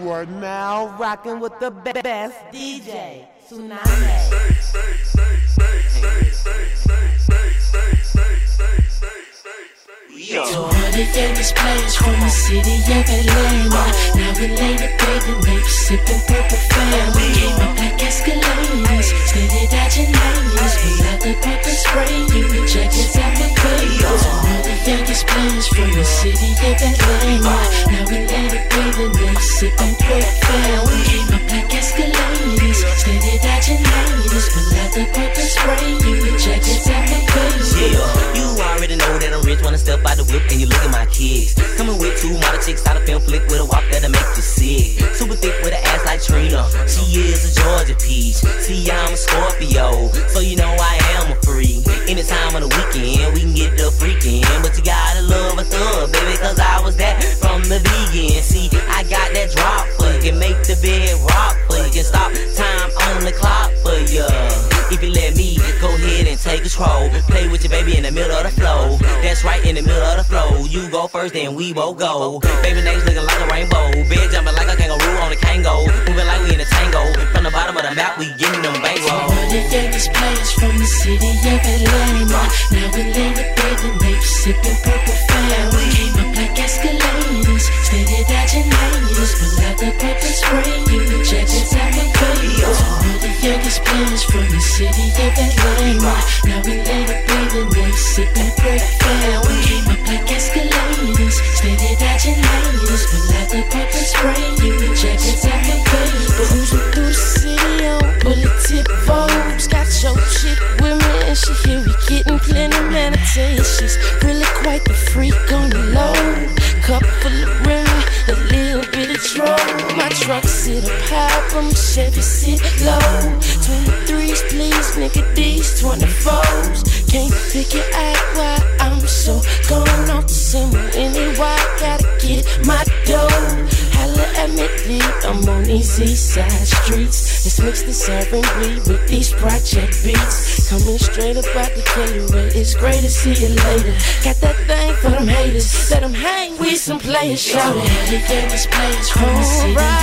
You are now rocking with the be best DJ, Tsunami. Yo. the famous players from the city of Atlanta. Now Atlanta, baby, make sipping purple family. Came up like escalators, standing out your ladies. We love the purple spray, you can check us out my players all the youngest players from the city of Atlanta. Now we let it rain lay the baby makes sipping purple family. My black escalators, steady dodging ladies. Pull out the pepper spray, you jackets at the queen. Yeah, you already know that I'm rich. Wanna step out the whip and you look at my kids. Coming with two model chicks out of film flick with a walk that'll make you sick. Super thick with an ass like Trina. She is a Georgia peach. See, I'm a Scorpio, so you know I am a freak. Anytime on the weekend, we can get the freaking. But you gotta love a thug, baby, cause I was that from the vegan. See, I got that drop for you. Can make the bed rock for you. Can stop time on the clock for you. If you let me, go ahead and take control. Play with your baby in the middle of the flow. That's right, in the middle of the flow. You go first, then we both go. Baby name's looking like a rainbow. Bed jumping like a kangaroo on a kango. Moving like we in a tango. From the bottom of the map, we getting them bankroll. All the youngest players from the city of Atlanta. Now we lay the baby makes sipping purple family. My black escalators, steady dodging ladies. Pull out the pepper spray, you the jackets at the baby. All the youngest players from the city of Atlanta. Now we lay the baby makes sipping purple family. My black escalators, steady dodging ladies. Pull out the pepper spray, you the jackets at the baby. Cruising through the city on bullet tip Vogues. Got your chick with me and she here we getting plenty. She's really quite the freak on the low. Cup full of rim, a little bit of drove. Truck sit up high from Chevy sit low. 23s, please, nigga, these 24s. Can't figure out why I'm so gone off the symbol. Anyway, gotta get my dough. Holla at me, I'm on these east side streets. Let's mix the serving weed with these project beats. Coming straight up out the caterer. It's great to see you later. Got that thing for them haters. Let them hang with some players. Shout it. We baby. All players from the city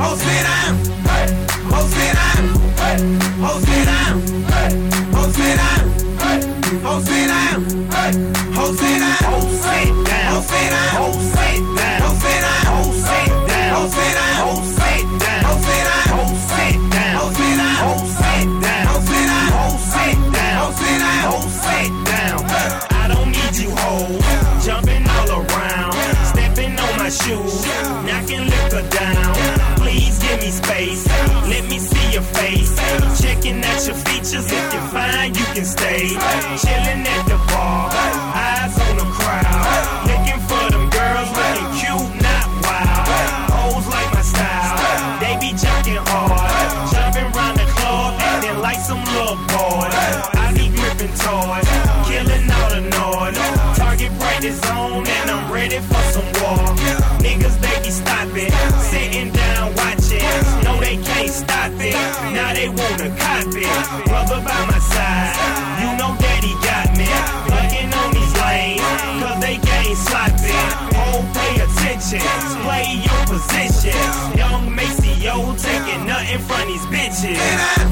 Hold sit down. Hey, hold sit down. Hey, hold sit hold sit hold sit hold sit down. Me let me see your face. Checking out your features, if you're fine, you can stay. Chilling at the wanna. Brother by my side, you know daddy got me. Looking on these lanes, cause they game sloppy. Oh, pay attention, play your position. Young Maceo taking nothing from these bitches.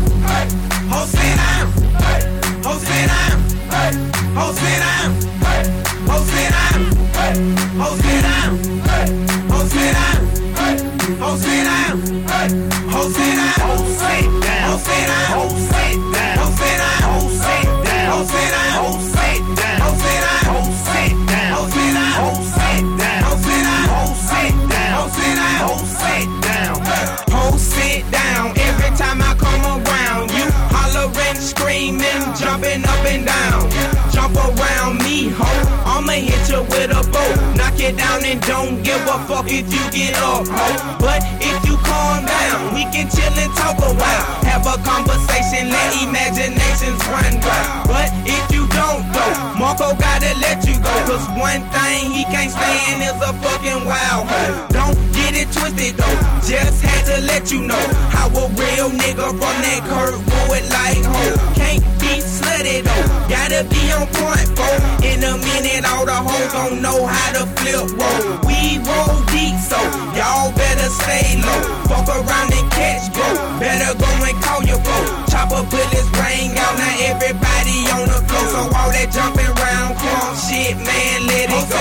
Down. Jump around me, ho. I'ma hit you with a boat, knock it down and don't give a fuck if you get up, ho. But if you calm down, we can chill and talk a while. Have a conversation, let imaginations run wild. But if you don't go, Marco gotta let you go. Cause one thing he can't stand is a fucking wild hoe. Don't get it twisted though, just had to let you know how a real nigga from that curve would like ho. Can't be slutty though, gotta be on point, bro. In a minute, all the hoes don't know how to flip roll. We roll deep, so y'all better stay low. Fuck around and catch, bro. Better go and call your bro. Chopper bullets ring out, now everybody on the floor. So all that jumping around, crunk shit, man, let it go.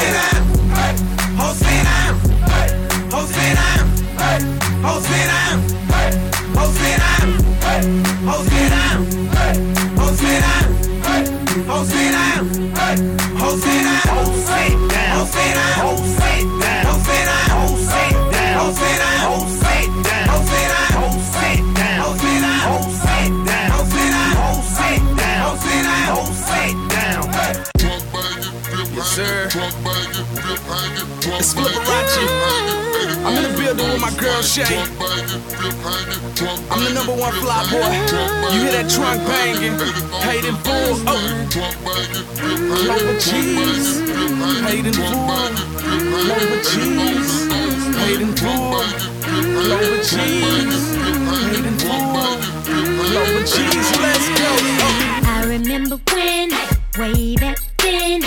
Ho sit down, ho sit down, ho sit down, ho sit down, ho sit down, ho sit down, ho sit down, ho sit down, ho sit down, ho sit down, ho sit down, It's Fliperachi. I'm in the building with my girl Shay. I'm the number one fly boy. You hear that trunk banging? Paid in full. Oh. Clover cheese. Paid in full. Clover cheese. Paid in full. Clover cheese. Paid in full. Clover cheese. Let's go. Oh. I remember when, way back then,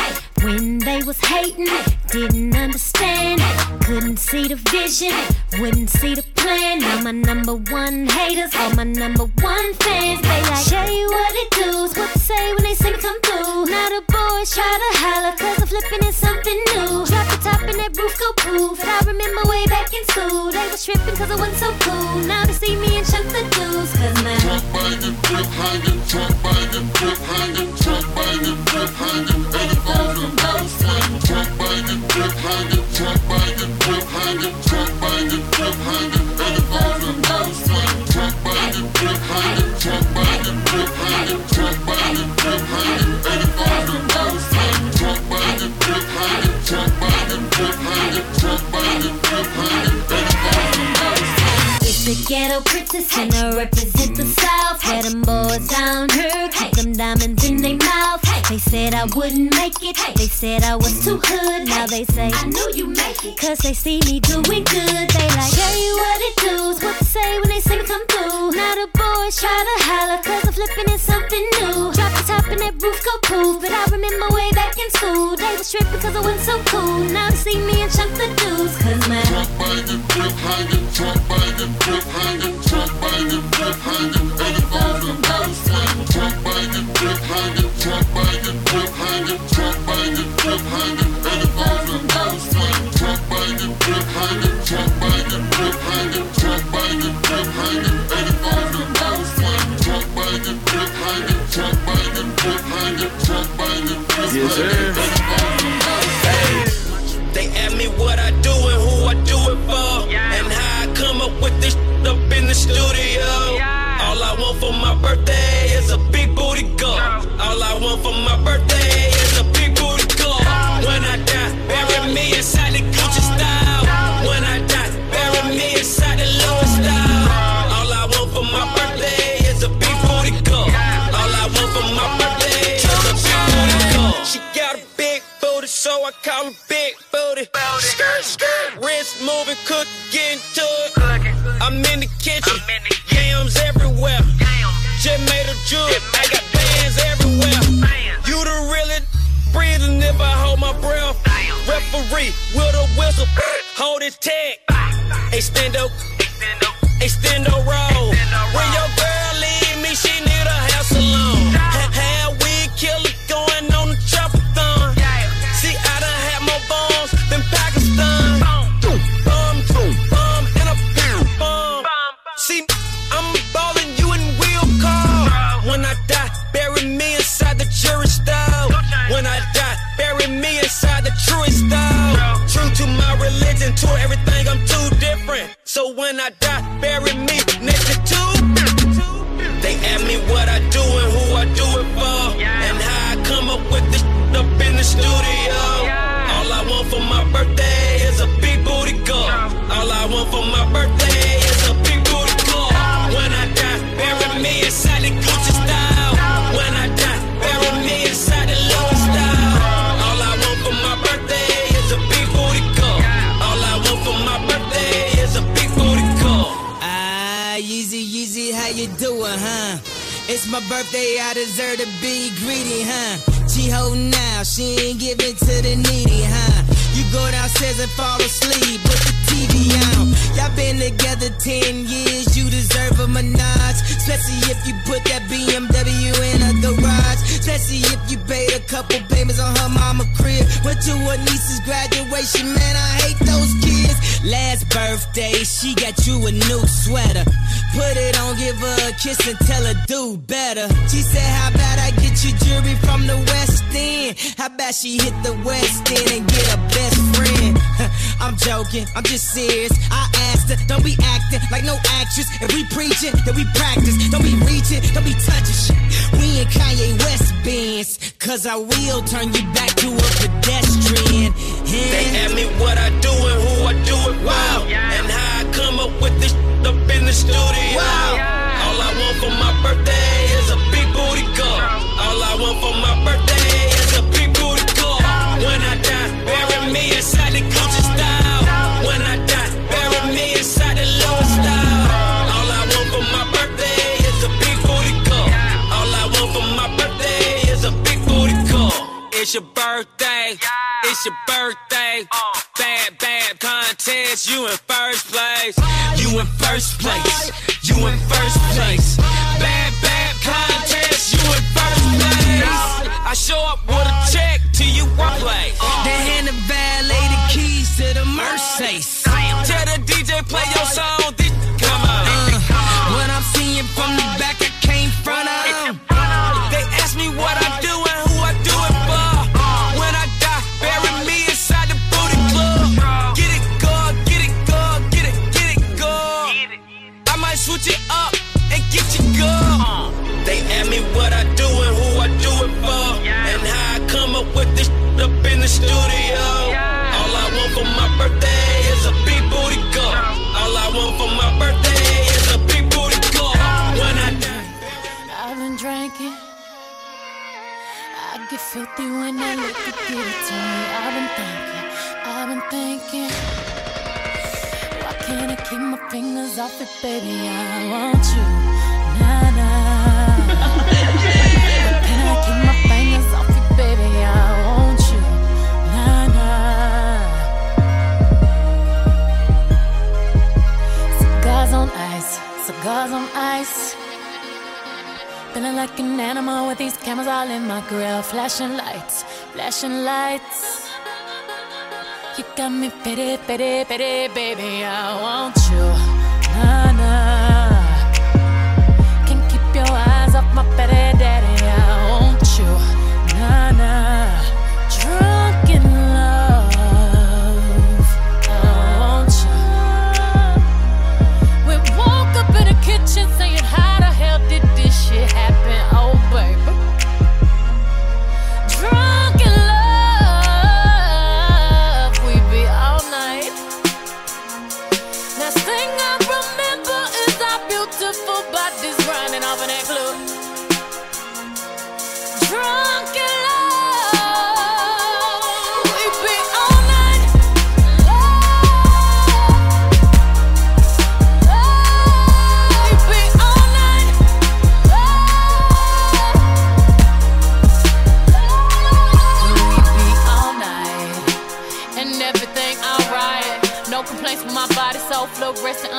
when they was hating, didn't understand, couldn't see the vision, wouldn't see the plan. Now my number one haters, all my number one fans, they like, show you what it do's, what to say when they see me come through. Now the boys try to holler, cause I'm flipping is something new. Drop the top and that roof go poof. And I remember way back in school, they was tripping cause I wasn't so cool. Now they see me and chunk the dudes, cause my Truck banging, flip hanging, flip hanging, flip hanging, princess and I represent the south. Where them boys down here keep them diamonds in their mouth. They said I wouldn't make it. They said I was too hood. Now they say I knew you make it. Cause they see me doing good. They like you what it do's. What to say when they see me come through. Now the boys try to holler cause I'm flipping in something new. Drop the top and that roof go poof. But I remember way back in school. They was tripping cause I wasn't so cool. Now they see me and chunk the dudes. Cause my Truck banging, flip hanging, truck banging, flip hanging, truck banging, flip hanging, Thank you. I'm ballin' you in wheel car. When I die, bury me inside the jury style. When I die, bury me inside the truest style. True to my religion, to everything, I'm too different. So when I die, bury me next to two. They ask me what I do and who I do it for. And how I come up with this up in the studio. All I want for my birthday is a big booty girl. All I want for my birthday It's my birthday, I deserve to be greedy, huh? She holding out, she ain't giving to the needy, huh? You go downstairs and fall asleep with the TV on. Y'all been together 10 years, you deserve a menage. Especially if you put that BMW in a garage. Especially if you paid a couple payments on her mama crib. Went to her niece's graduation, man, I hate those kids. Last birthday, she got you a new sweater. Put it on, give her a kiss and tell her do better. She said, How about I get you jewelry from the West End? How about she hit the West End and get a best friend? I'm joking, I'm just serious. I asked her, don't be acting like no actress. If we preaching, then we practice. Don't be reaching, don't be touching shit. We in Kanye West cause I will turn you back to a pedestrian. They Yeah. ask me what I do and who I do it for. And how I come up with this up in the studio. All I want for my birthday It's your birthday. It's your birthday. Bad, bad contest. You in first place. You in first place. You in first place. Bad, bad contest. You in first place. I show up with a check to you one place. They hand the valet the keys to the Mercedes. My off it, baby? I want you, nah nah. Can't I keep my fingers off it, baby? I want you, nah nah. Cigars on ice, cigars on ice. Feeling like an animal with these cameras all in my grill. Flashing lights, flashing lights. You got me pity, pity, pity, baby. I want you. My petty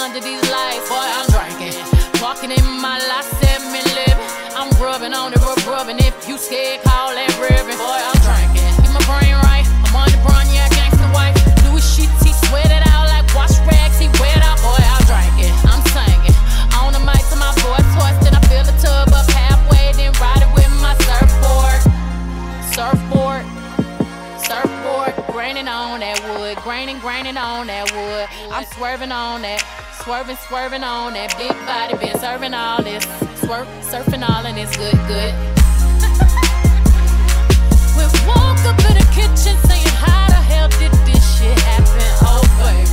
under these lights. Boy, I'm drinking, walking in my life, seven living. I'm rubbing on it, rub rubbing. If you scared, call that ribbon. Boy, I'm drinking, get my brain right. I'm on the brown, yeah, gangsta wife. Louis sheets, he sweat it out like wash rags. He wet out, boy, I'm drinking, I'm singing. On the mic to my voice hoarse, then I fill the tub up halfway, then ride it with my surfboard. Surfboard, surfboard, graining on that wood, graining, graining on that wood. I'm swerving on that, Swerving, swerving on that big body, been serving all this. Swerve, surfing all and it's good, good. we walk up in the kitchen saying, how the hell did this shit happen oh, over?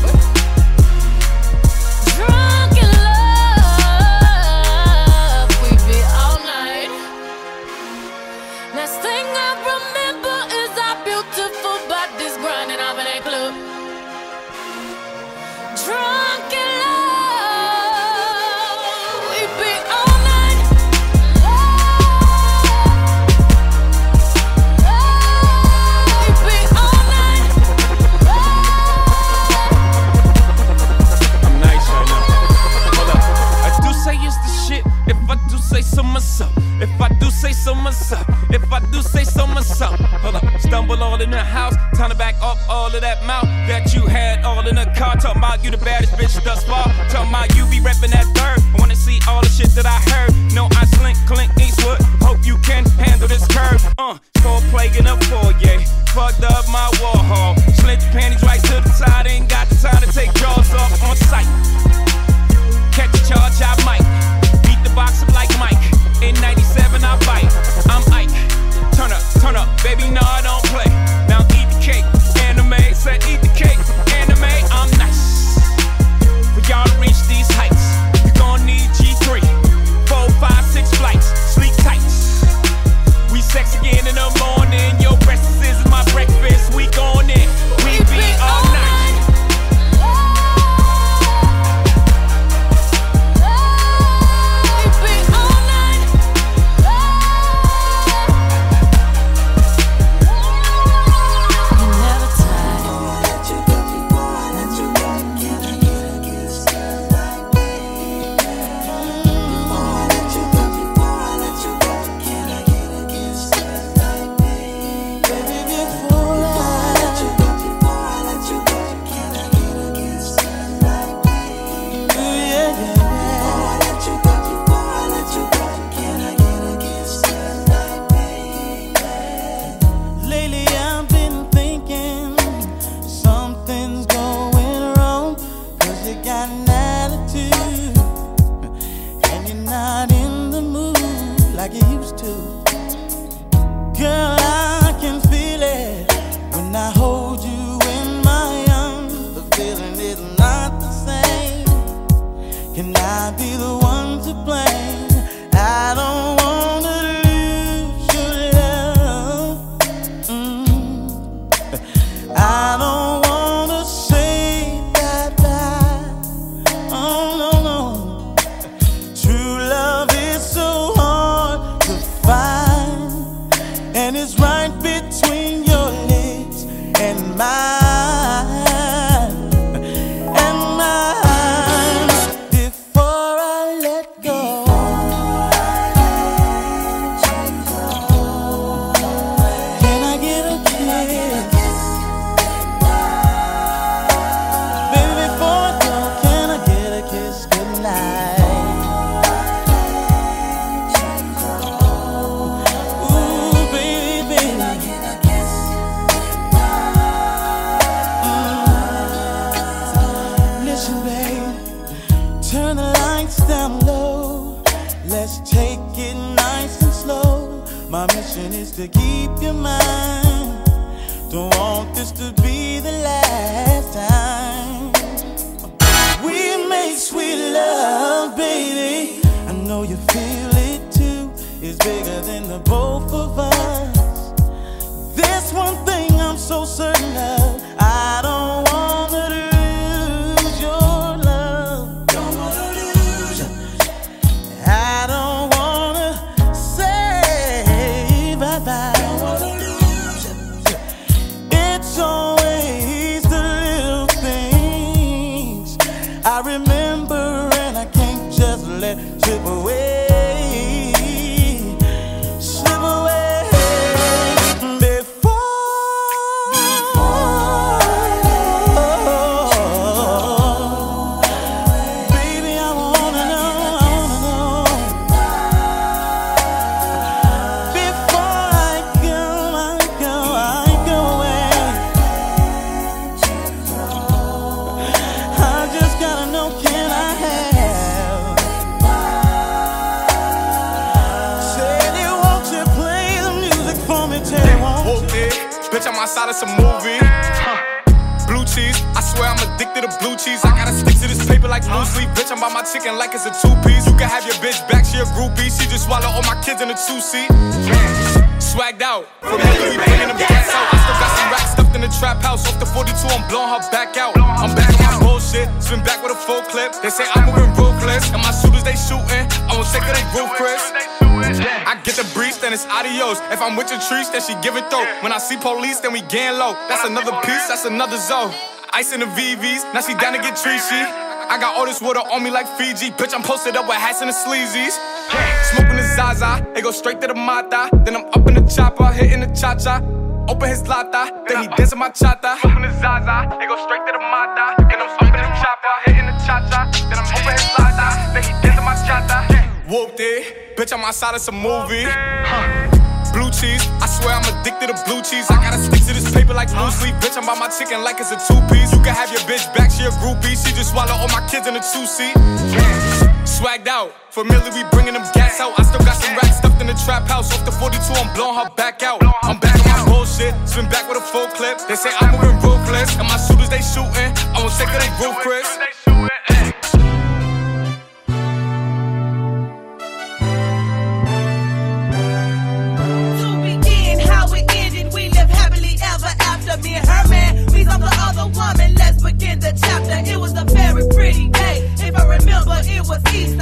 say so myself, if I do say so myself, if I do say so myself, hold up, stumble all in the house, turn it back up all of that mouth that you had all in the car. Talking about you the baddest bitch thus far. Talking about you be reppin' that third. I wanna see all the shit that I heard. No, I slink, Clint Eastwood. Hope you can handle this curve. Uh, score plague in a foyer. Fucked up my war hall. Slid your panties right to the side. Ain't got the time to take jaws off on sight. Catch a charge, I might box like Mike. In 97, I bite. I'm Ike. Turn up, turn up, baby, no, I don't play. Now bye. treats, then she give it though. When I see police, then we gang low. That's another piece, that's another zone. Ice in the VVs, now she down to get treachy. I got all this water on me like Fiji. Bitch, I'm posted up with hats and the sleazies. Smoking the Zaza, it go straight to the Mata. Then I'm up in the chopper, hitting the cha cha. Open his lata, then he dancing my chata. Open the Zaza, it go straight to the Mata. Then I'm up in the chopper, hitting the cha cha. Then I'm open his lata, then he dancing my chata. Whooped it, bitch, I'm outside of some movie. Huh cheese. I swear I'm addicted to blue cheese. I gotta stick to this paper like blue sleep. Bitch, I'm by my chicken like it's a two piece. You can have your bitch back, she a groupie. She just swallow all my kids in a two seat. Swagged out, familiar, we bringing them gas out. I still got some racks stuffed in the trap house. Off the 42, I'm blowing her back out. I'm back on my bullshit, swim back with a full clip. They say I'm moving ruthless, and my shooters they shooting. I won't take it, they ruthless. I'm the other woman. Let's begin the chapter. It was a very pretty day. If I remember, it was Easter.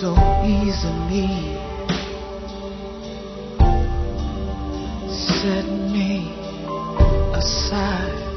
So easily set me aside.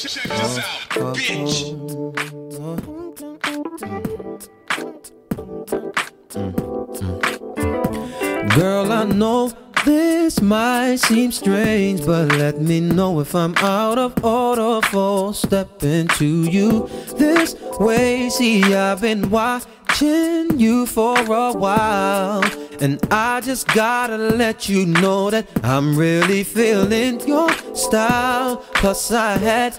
Girl, I know this might seem strange, but let me know if I'm out of order for stepping to you this way. See, I've been watching you for a while, and I just gotta let you know that I'm really feeling your style. Plus, I had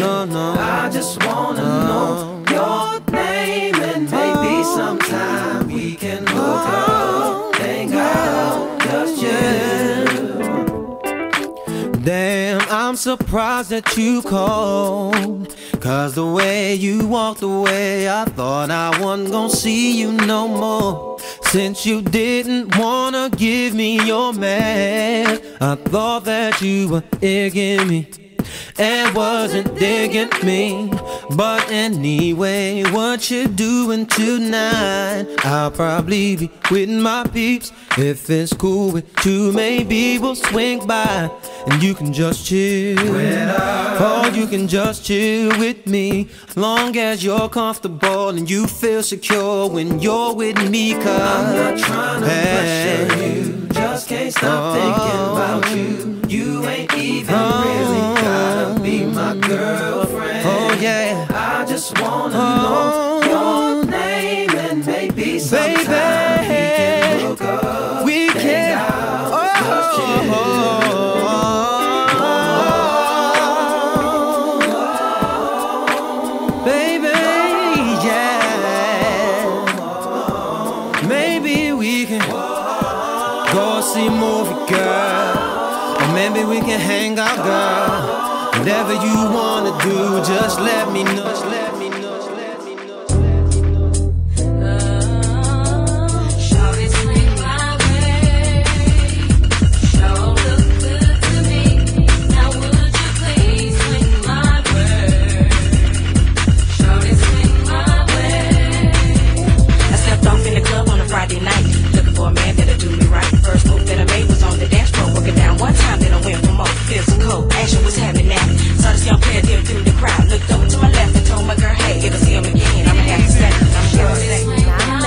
No, no. I just wanna know your name and maybe oh. sometime we can hook up, oh. hang out, just chill. Damn, I'm surprised that you called. Cause the way you walked away, I thought I wasn't gonna see you no more. Since you didn't wanna give me your man, I thought that you were egging me and wasn't digging me. But anyway, what you doing tonight? I'll probably be with my peeps. If it's cool with you, maybe we'll swing by and you can just chill. Or you can just chill with me. Long as you're comfortable and you feel secure when you're with me. Cause I'm not trying to pressure you. Just can't stop thinking oh. about you. You ain't even really oh. Gotta be my girlfriend. Oh, yeah. I just wanna know your oh. name and maybe sometime we can hook up. We can. out, Oh, baby, yeah. Maybe we can go see movie, girl. Maybe we can hang out, girl. Whatever you wanna do, just let me know. Physical. Action was happening now. Saw this young player dip through the crowd, looked over to my left and told my girl, hey, if I see him again, I'ma have to say, I'm. Sure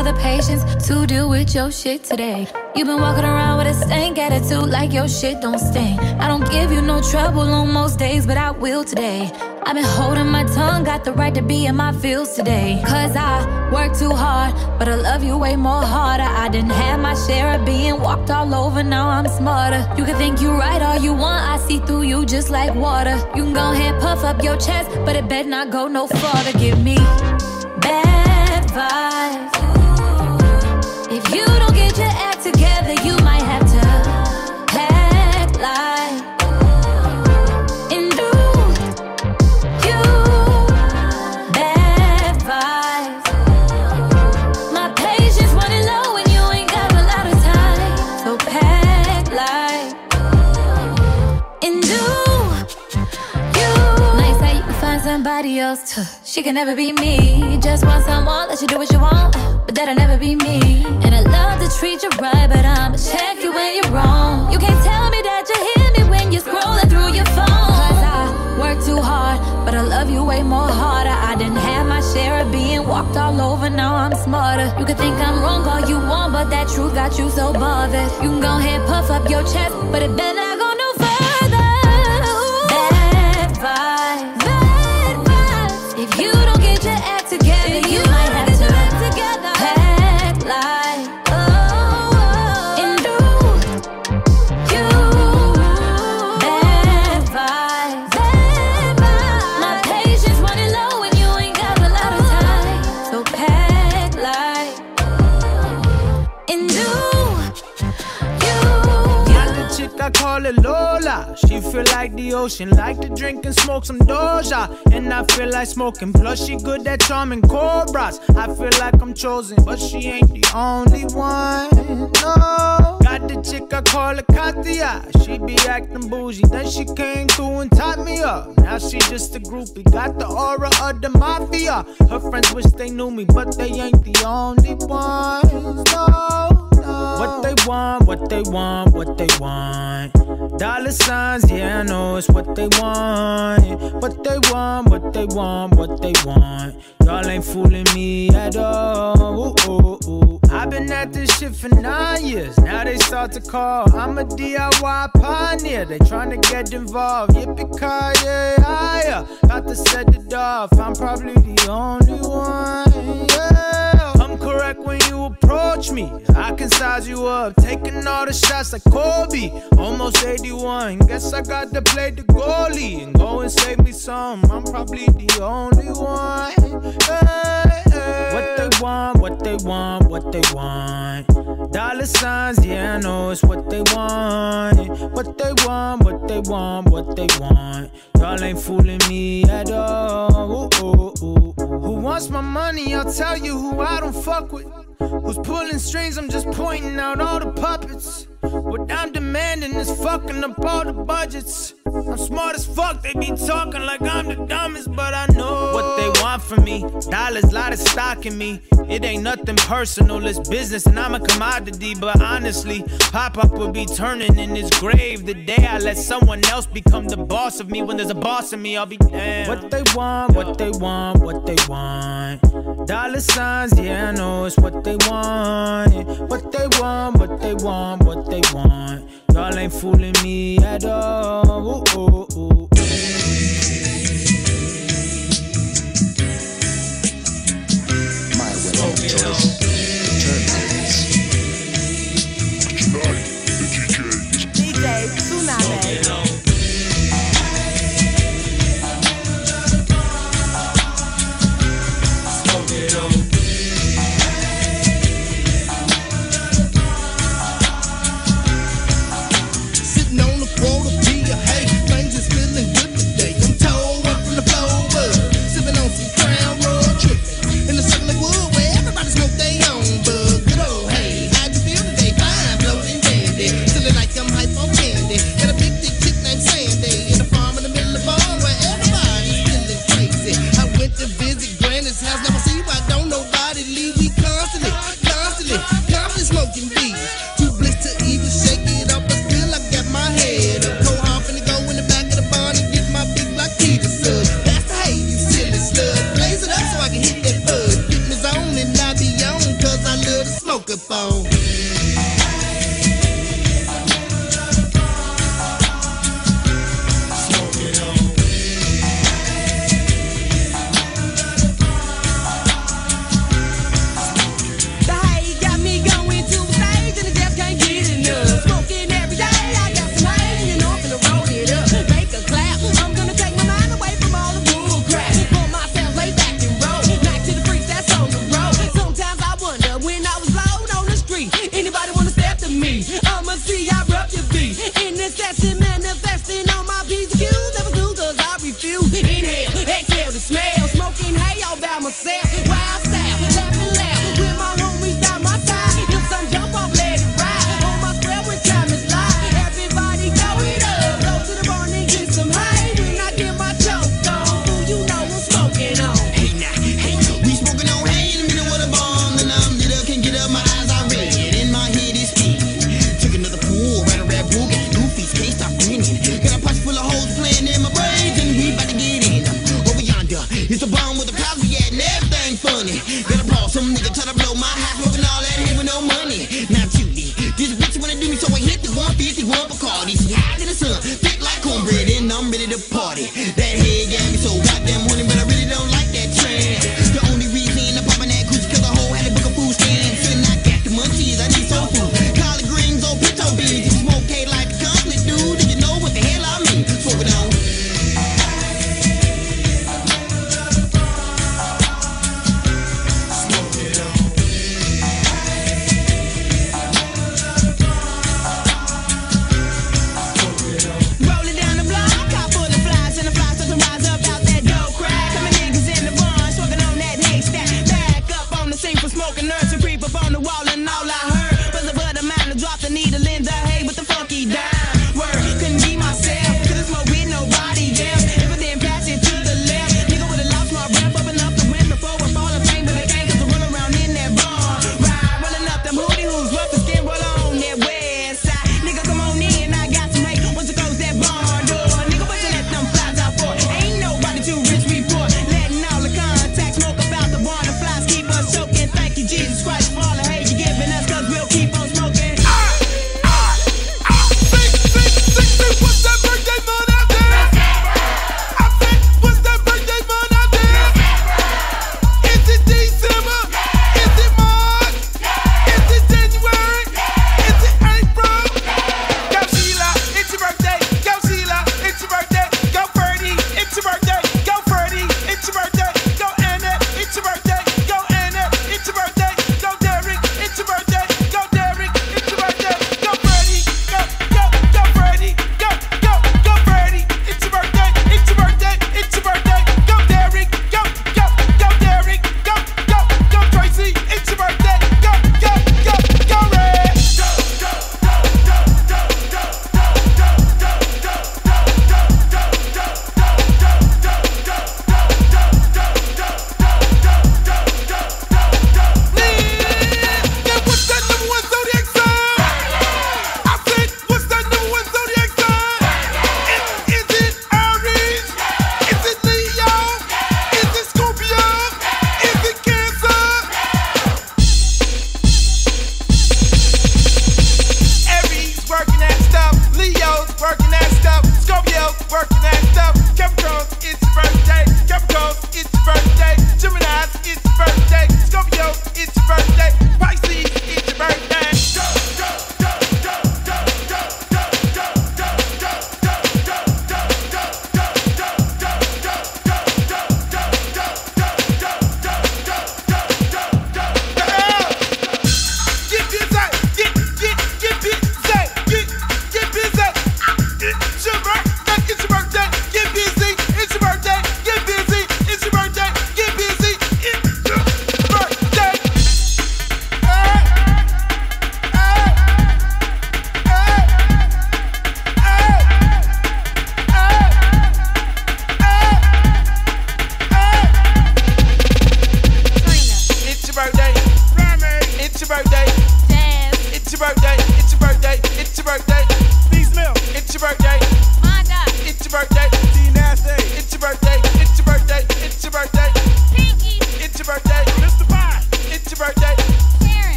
or the patience to deal with your shit today. You've been walking around with a stank attitude like your shit don't stink. I don't give you no trouble on most days, but I will today. I've been holding my tongue, got the right to be in my feels today. Cause I work too hard, but I love you way more harder. I didn't have my share of being walked all over, now I'm smarter. You can think you right all you want, I see through you just like water. You can go ahead, puff up your chest, but it better not go no farther. Give me bad vibes. If you don't get your act together, you somebody else. She can never be me. Just want someone let you do what you want, but that'll never be me. And I love to treat you right, but I'ma check you when you're wrong. You can't tell me that you hear me when you're scrolling through your phone. Cause I work too hard, but I love you way more harder. I didn't have my share of being walked all over, now I'm smarter. You can think I'm wrong all you want, but that truth got you so bothered. You can go ahead, puff up your chest, but it better call it Lola. She feel like the ocean, like to drink and smoke some Doja. And I feel like smoking, plus she good at charming cobras. I feel like I'm chosen, but she ain't the only one. No. Got the chick, I call her Katia. She be acting bougie, then she came through and tied me up. Now she just a groupie, got the aura of the mafia. Her friends wish they knew me, but they ain't the only ones. No. What they want, what they want, what they want. Dollar signs, yeah, I know it's what they want. What they want, what they want, what they want. Y'all ain't fooling me at all. Ooh, ooh, ooh. I've been at this shit for nine years. Now they start to call. I'm a DIY pioneer. They trying to get involved. Yippee ki yeah, yeah. Got to set it off. I'm probably the only one. Yeah. Correct when you approach me. I can size you up. Taking all the shots like Kobe. Almost 81. Guess I got to play the goalie and go and save me some. I'm probably the only one. Hey, hey. What they want, what they want, what they want. Dollar signs, yeah, I know it's what they want. What they want, what they want, what they want. Y'all ain't fooling me at all. Ooh, ooh, ooh. Who wants my money? I'll tell you who I don't fuck with. Who's pulling strings? I'm just pointing out all the puppets. What I'm demanding is fucking up all the budgets. I'm smart as fuck, they be talking like I'm the dumbest, but I know what they want from me. Dollars, lot of stock in me. It ain't nothing personal, it's business, and I'm a commodity. But honestly, Pop Up will be turning in his grave the day I let someone else become the boss of me. When there's a boss in me, I'll be damned. What they want, what they want, what they want. Dollar signs, yeah, I know it's what they want. What they want, what they want, what they want. Y'all ain't fooling me at all. Ooh, ooh, ooh.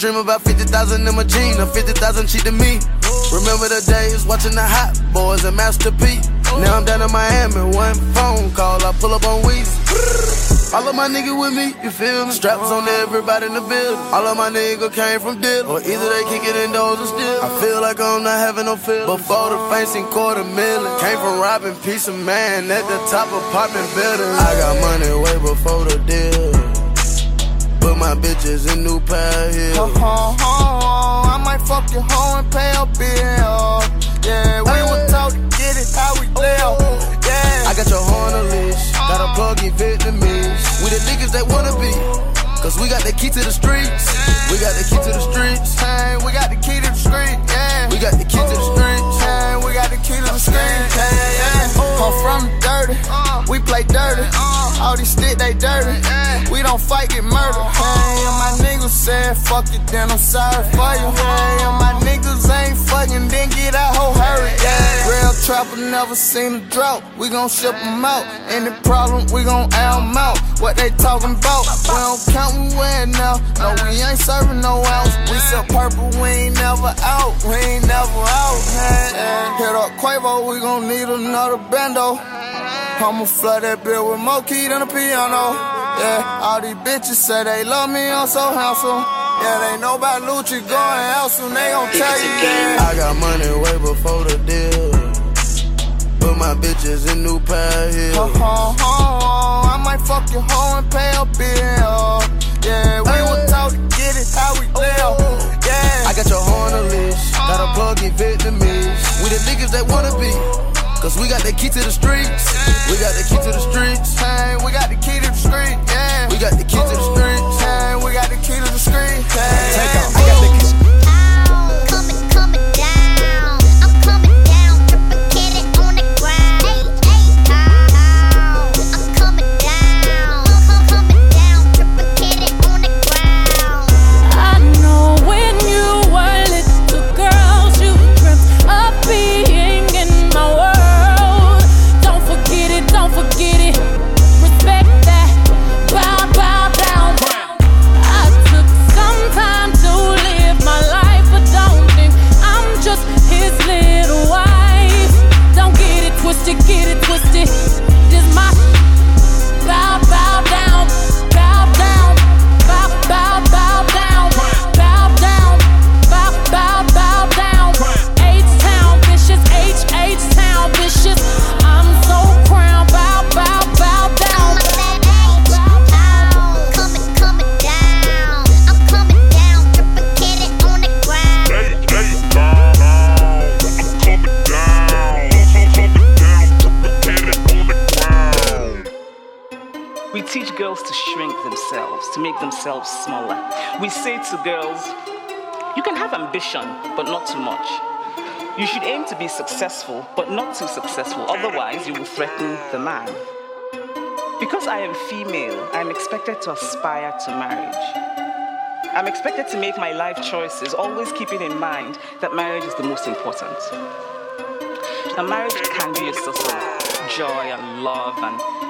Dream about 50,000 in my jeans. Now 50,000 cheap to me. Remember the days watching the hot boys and Master P. Now I'm down in Miami. One phone call, I pull up on Weezy. All of my niggas with me, you feel me? Straps on everybody in the building. All of my niggas came from deal, or either they kick it indoors or still. I feel like I'm not having no feelings. Before the fancy quarter million, came from robbing piece of man at the top of popping buildings. I got money way before the deal. My bitches in new pair of heels. Ho, uh-huh, ho, uh-huh. ho, I might fuck your hoe and pay a bill. Yeah, we were taught to get it how we live. Oh. Yeah. I got your horn on leash. Got a uh. plug in Vietnamese. We the niggas that wanna be. Cause we got the key to the streets. We got the key to the streets. Hey, we got the key to the street, yeah. We got the key to the streets. Hey, we got the key to the street, hey, yeah. Oh, I'm from the dirty, uh. we play dirty. Uh. All these stick, they dirty. We don't fight, get murdered. Uh-huh. Hey, and my niggas said, fuck it, then I'm sorry for you. Uh-huh. Hey, and my niggas ain't fucking, then get out, ho, hurry, yeah. Real trapper never seen a drought. We gon' ship 'em out. Any problem, we gon' air 'em out. What they talking about? We don't count, we win now. No, we ain't serving no ounce. We sell purple, we ain't never out. We ain't never out. Hey, hey. Hit up Quavo, we gon' need another bando. I'ma flood that bill with more key than a piano. Yeah, all these bitches say they love me, I'm so handsome. Yeah, they know about Lucci going out soon, they gon' tell you, yeah. I got money way before the deal. Put my bitches in new pair of heels. Ho, ho, ho, I might fuck your hoe and pay a bill. Yeah, we were taught to get it how we oh. live. Yeah. I got your horn on a leash. Got a plug in Vietnamese. We the niggas that wanna be. Cause we got the key to the streets. We got the key to the streets. Hey, we got the key to the street, yeah. We got the key to the streets. Hey, we got the key to the street, hey. Take off. To make themselves smaller. We say to girls, you can have ambition, but not too much. You should aim to be successful, but not too successful, otherwise, you will threaten the man. Because I am female, I am expected to aspire to marriage. I'm expected to make my life choices, always keeping in mind that marriage is the most important. A marriage can be a source of joy and love and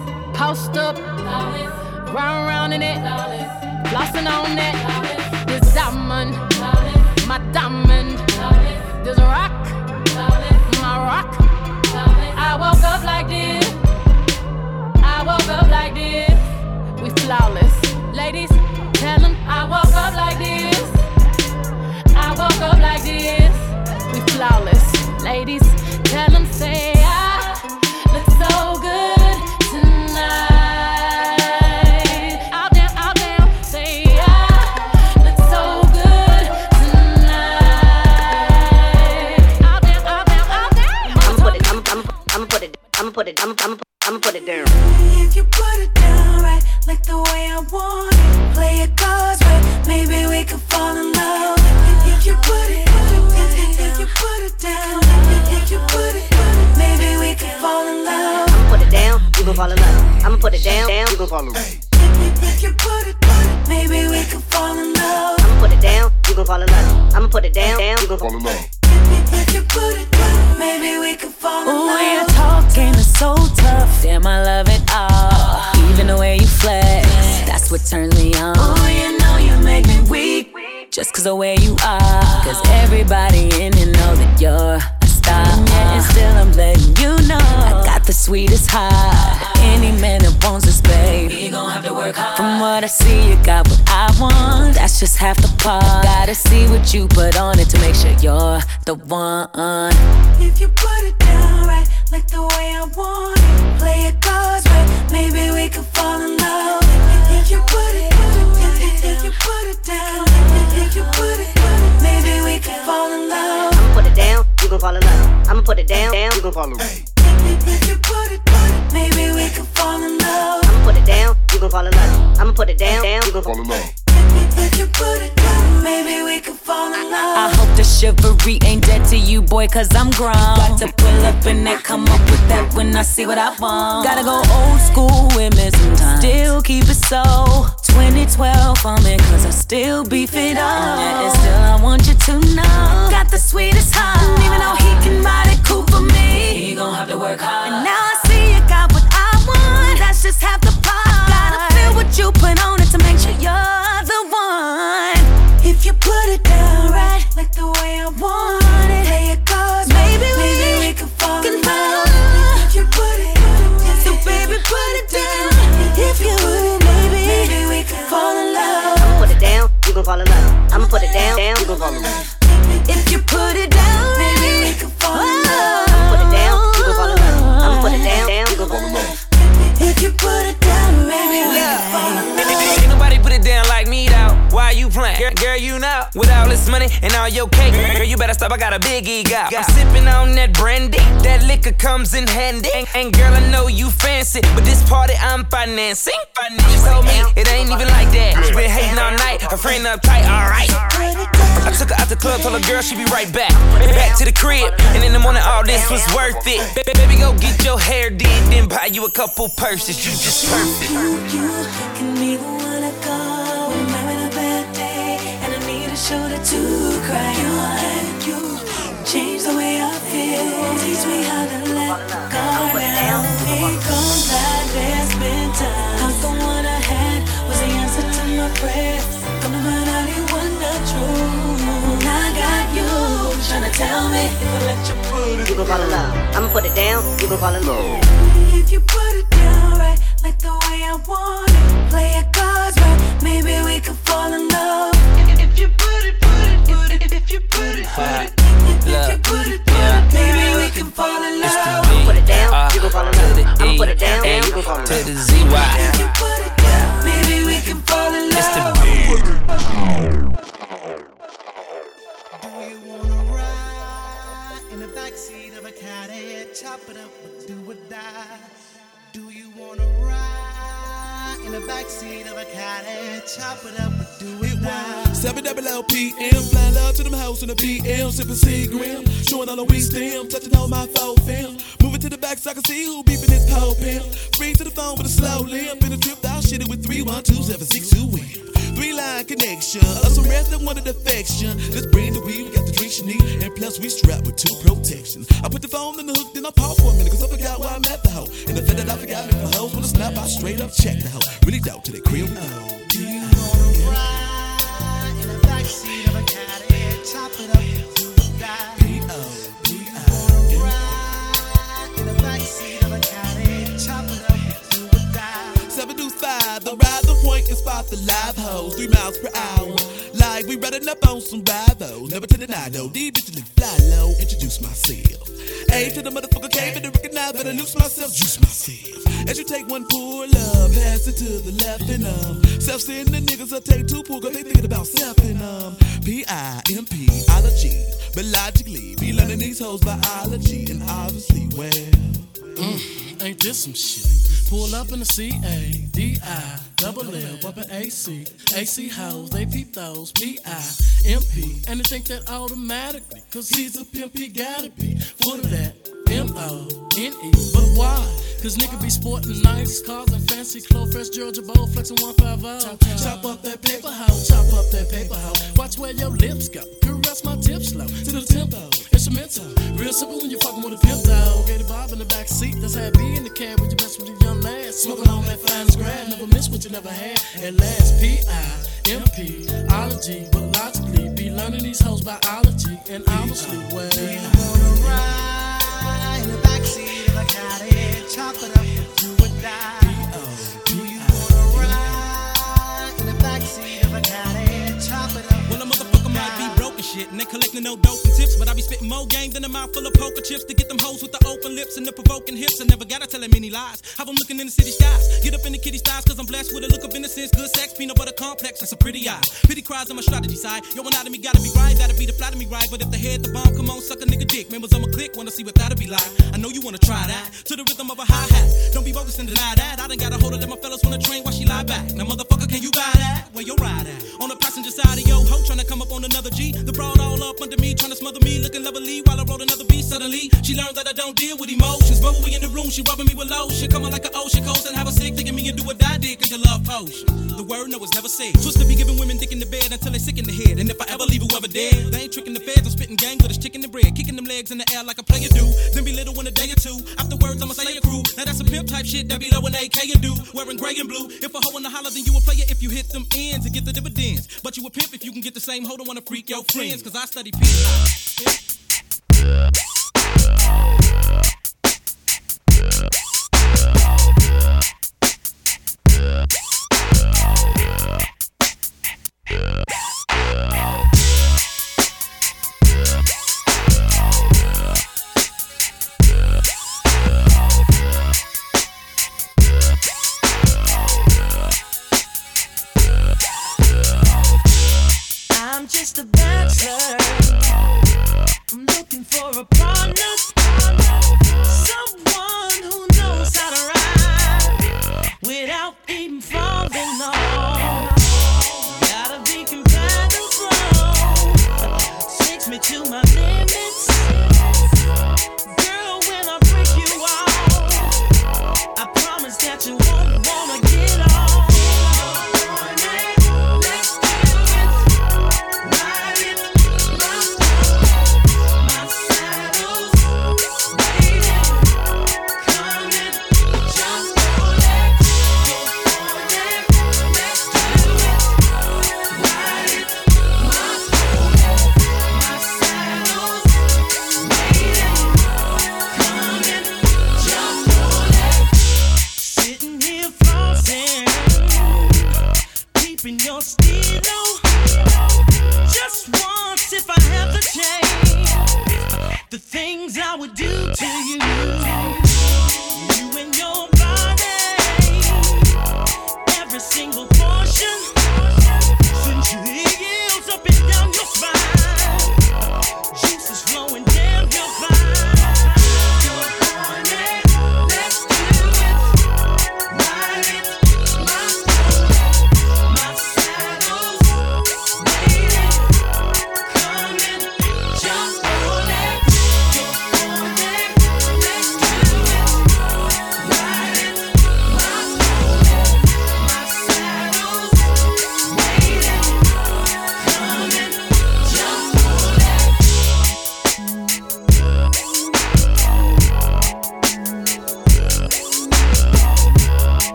Post up, round round in it, flossing on it. This diamond, my diamond. This rock, my rock. I woke up like this. I woke up like this. We flawless, ladies. Tell them I woke up like this. I woke up like this. We flawless, ladies. Tell them say. Put it, I'ma, I'ma, I'ma put it down. If you put it down right, like the way I want it, play it cards right, maybe we could fall in love. If you put it, if, if you put it down, if you put it, maybe we could fall in love. I'ma put it down, you gon' fall in love. I'ma put it down, down, you gon' fall in love. If you put it, maybe we could fall in love. I'ma put it down, you gon' fall in love. I'ma put it down, down, you gon' fall in love. If you put it, maybe we could fall in Ooh, love. your talk game is so tough. Damn, I love it all. Even the way you flex, that's what turns me on. Ooh, you know you make me weak. Just cause the way you are. Cause everybody in here know that you're star. Yeah, and still I'm letting you know. I got the sweetest heart. Any man that wants this, babe. You gon' have to work hard. From what I see, you got what I want. That's just half the part. Gotta see what you put on it to make sure you're the one. If you put it down right, like the way I want it, play it cards right, maybe we could fall in love. If you put it, I'ma put it down, down, you gon' fall in love. If you put it, maybe we could fall in love. I'ma put it down, you gon' fall in love. I'ma put it down, down, you gon' fall in love. If you put it, maybe we could fall in love. I hope the chivalry ain't dead to you, boy, cause I'm grown. Got to pull up and that, come up with that when I see what I want. Gotta go old school with me sometimes. Still keep it so 2012 for me, cause I still beef it up. Yeah, and still I want you to know. Got the sweetest heart, even though he can ride it cool for me. He gon' have to work hard. Fall in love. I'ma put it down, down, you gon' fall in love. Girl, you know. With all this money and all your cake, girl, you better stop. I got a big ego. I'm sipping on that brandy. That liquor comes in handy. And, and girl, I know you fancy, but this party I'm financing. She told me it ain't even like that. She been hating all night. Her friend uptight, alright. I took her out the club, told her girl she be right back. Back to the crib, and in the morning all this was worth it. Ba- Baby, go get your hair did, then buy you a couple purses. You just perfect. You Can be the one I call like there's been time. Cause the one I had was the answer to my prayer. Come to find out it was not true. I got you trying to tell me if I let you put it You gon' fall in love. I'ma put it down, you gon' fall in love. if you put it down right, like the way I want it, play it cards right, maybe we could fall in love. Fall in love. I'ma put it down, you gon' fall in love. I'ma put it down, A, you gon' fall in love. to the Z, Y. Seven double L PM, flying love to them house in the PM, sipping Seagram, showing all the weed stem, touching all my foul fam. Moving to the back so I can see who beeping this pole pimp. Free to the phone with a slow limp, in a trip out shit it with three one two seven six two win. Three line connection, us some rest that wanted affection. Let's bring the weed, we got the drinks you need, and plus we strapped with two protections. I put the phone in the hook, then I pause for a minute, cause I forgot why I'm at the hoe. And the fact that I forgot me, my hoes wanna snap, I straight up check the hoe. Really doubt to the crib. Oh, Do you wanna ride in the backseat of a caddy, chop it up or die? Five, the ride, the point, can spot the live hoes, three miles per hour. Like we running up on some rivals. Never to deny though, these bitches fly low. Introduce myself. A to the motherfucker came and to recognize that I lose myself, juice myself. As you take one pull up, pass it to the left and um. Self sending the niggas will take two pull, cause they thinking about self and um. P I M P, ology. But logically, be learning these hoes biology and obviously, well. Mm, ain't this some shit? Pull up in the C A D I double L bumpin' AC AC hoes they peep those P I M P and they think that automatically cause he's a pimp he gotta be. Full of that M O N E. But why? Cause nigga be sporting nice cars and fancy clothes. Fresh Georgia bowl flexing 150 chop up that paper house chop up that paper house watch where your lips go. Caress my tips slow. To the tempo. Instrumental real simple when you fucking with a pimp dog get a bob in the back seat. That's how it be in the cab when you mess with a young lad smoking on that finest grab never miss what you never had. At last P I M P ology but logically be learning these hoes biology. And obviously well ride do you wanna ride in the backseat of a cottage, shit, and they collecting no dope and tips, but I be spitting more game than a mouth full of poker chips to get them hoes with the open lips and the provoking hips. I never gotta tell them any lies. Have them looking in the city skies. Get up in the kitty styles, cause I'm blessed with a look of innocence, good sex, peanut butter complex, and some pretty eyes. Pity cries on my strategy side. Yo, anatomy gotta be right, that'll be the flat of me right. But if the head, the bomb, come on, suck a nigga dick. Members my click, wanna see what that'll be like. I know you wanna try that. To the rhythm of a hi hat. Don't be bogus and deny that. I done got a hold of them, my fellas wanna train while she lie back. Now, motherfucker, can you buy that? Where you ride at? On the passenger side of yo ho, tryna come up on another G. The broad all up under me, tryna smother me, looking lovely while I roll another beat. Suddenly, she learned that I don't deal with emotions. But when we in the room, she rubbing me with lotion. She coming like an ocean coast and have a sick, thinking me and do what I did, cause you love potion. The word no is never said. Twist to be giving women dick in the bed until they sick in the head. And if I ever leave whoever dead, they ain't tricking the feds. I'm spitting gang with a chicken and bread, kicking them legs in the air like a player do. Then be little in a day or two. Afterwards, I'ma say a crew. Now that's a pimp type shit that be low in AK and do. Wearing gray and blue. If a hoe in the holler, then you a player if you hit them ends and get the dividends. But you a pimp if you can get the same hoe to wanna freak your friends. Cause I study P. keeping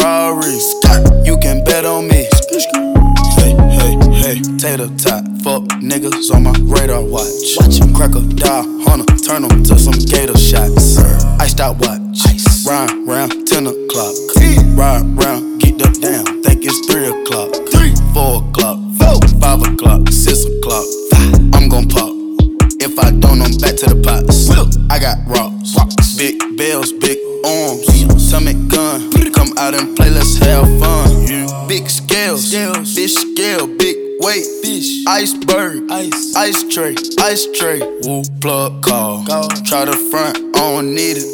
I'm. You can bet on me. Hey, hey, hey, tater tot. Fuck niggas on my radar watch. Watch him crack a die, hunter, turn 'em to some gator shots. Iced out watch. Ride round 10 o'clock. Ride round, get the down. Think it's 3 o'clock. Iceberg. Ice. Ice tray. Ice tray. Woo. Plug call. Try the front. I don't need it.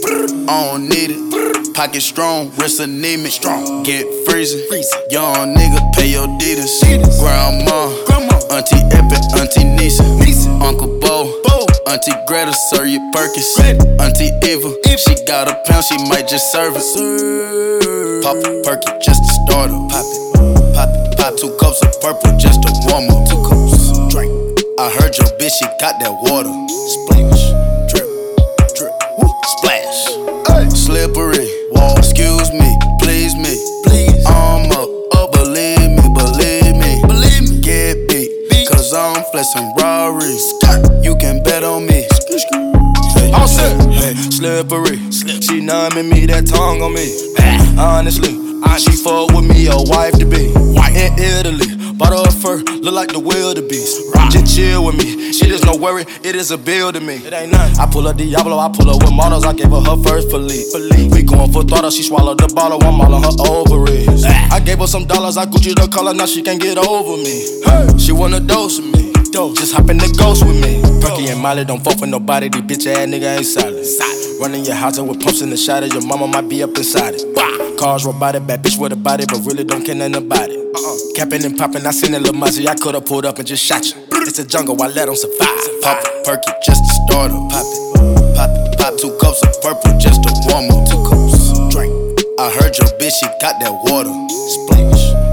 I don't need it. Pocket strong, wrist anemic. Strong. Get freezing. freezing. Young nigga, pay your deeders. Grandma. Auntie Epic, Auntie Nisa. Uncle Bo. Bo. Auntie Greta, Sir your Perkins. Auntie Eva. If she got a pound, she might just serve it. Pop a perky just to start her. Pop it. Pop it. Pop two cups of purple just to warm up. Two cups. I heard your bitch, she got that water. Splash. Drip. Drip. Woo. Splash. Slippery. Wall. Excuse me. Please me. Please. I'm up. Oh, believe me. Believe me. Believe me. Get beat. Cause I'm flexing Rari. You can bet on me. Hey, All set. Hey, slippery. She numbing me, that tongue on me. Honestly, I, she fuck with me, a wife to be. White. In Italy, her a fur, look like the wildebeest. Just chill with me. It is no worry, it is a bill to me. It ain't. I pull up Diablo, I pull up with models. I gave her her first police. We going for throttle, she swallowed the bottle. I'm all on her ovaries. Ah. I gave her some dollars, I Gucci the color, now she can't get over me. She wanna dose with Just hop in the ghost with me. Perky and Molly don't fuck with nobody. These bitch ass nigga ain't solid. Running your house up with pumps in the shot Your mama might be up inside it. Cars robotic, bad bitch with a body, but really don't care nothing about it. Capping and popping, I seen a little muzzy. I could've pulled up and just shot you. It's a jungle, I let let 'em survive. Pop a perky just to start. Pop it. Pop it. Pop two cups of purple just to warm up. Two cups. Drink. I heard your bitch, she got that water. Splash.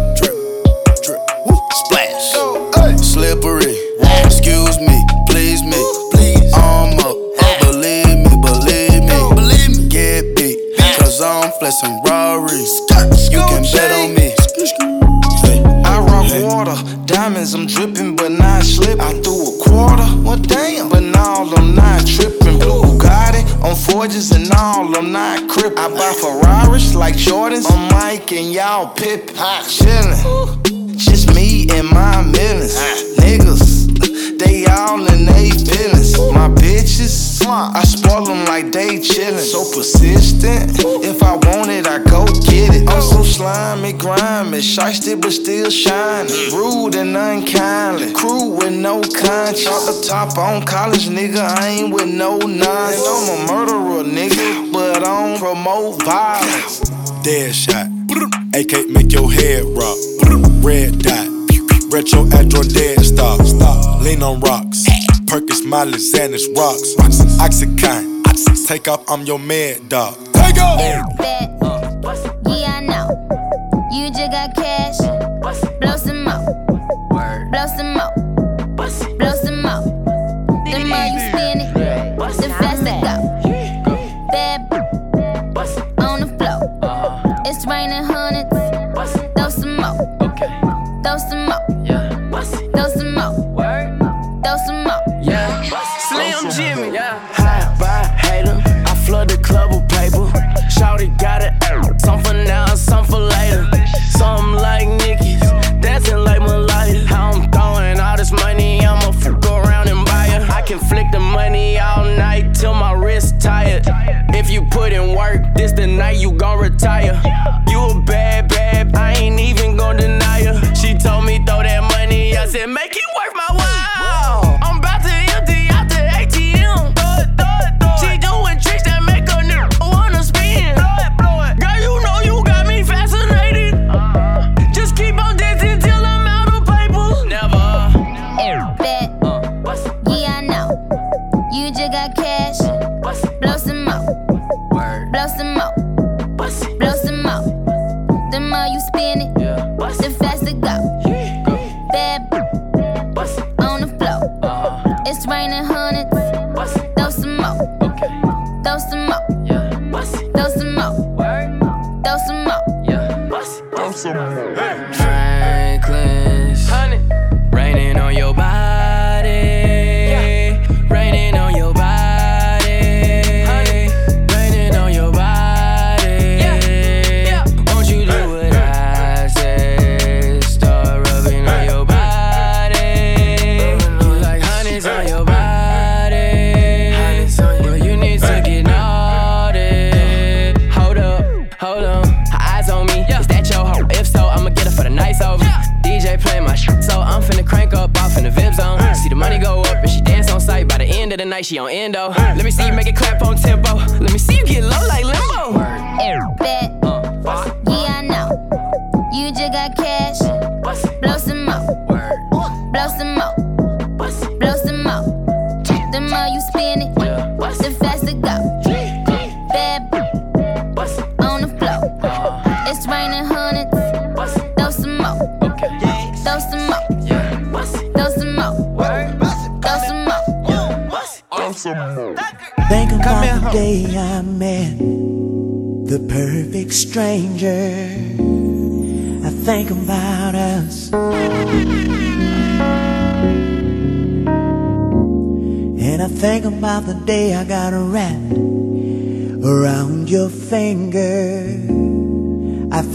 Y'all Pippin. Chillin', just me and my millions. Niggas, they all in they feelings. My bitches, I spoil them like they chillin'. So persistent, if I want it, I go get it. I'm so slimy, grimy, shiesty but still shining. Rude and unkindly, crew with no conscience. Off the top on college, nigga, I ain't with no nonsense. I'm a murderer, nigga, but I don't promote violence. Dead shot. AK make your head rock. Red dot. Retro Android dead stop. Stop. Lean on rocks. Perkins, Miley, Xanax, rocks. Oxycontin. Take off, I'm your mad dog. Take off. Yeah, I know. You just got cash. Blow some more. Blow some more. Blow some more. The more you spend it, the faster go. Bad b- on the floor. It's raining hundreds. Some some more.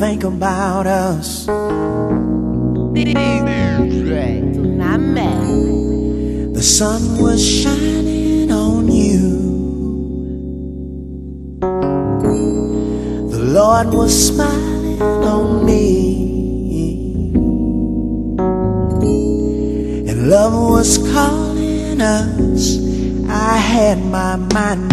think about us. The sun was shining on you. The Lord was smiling on me. And love was calling us. I had my mind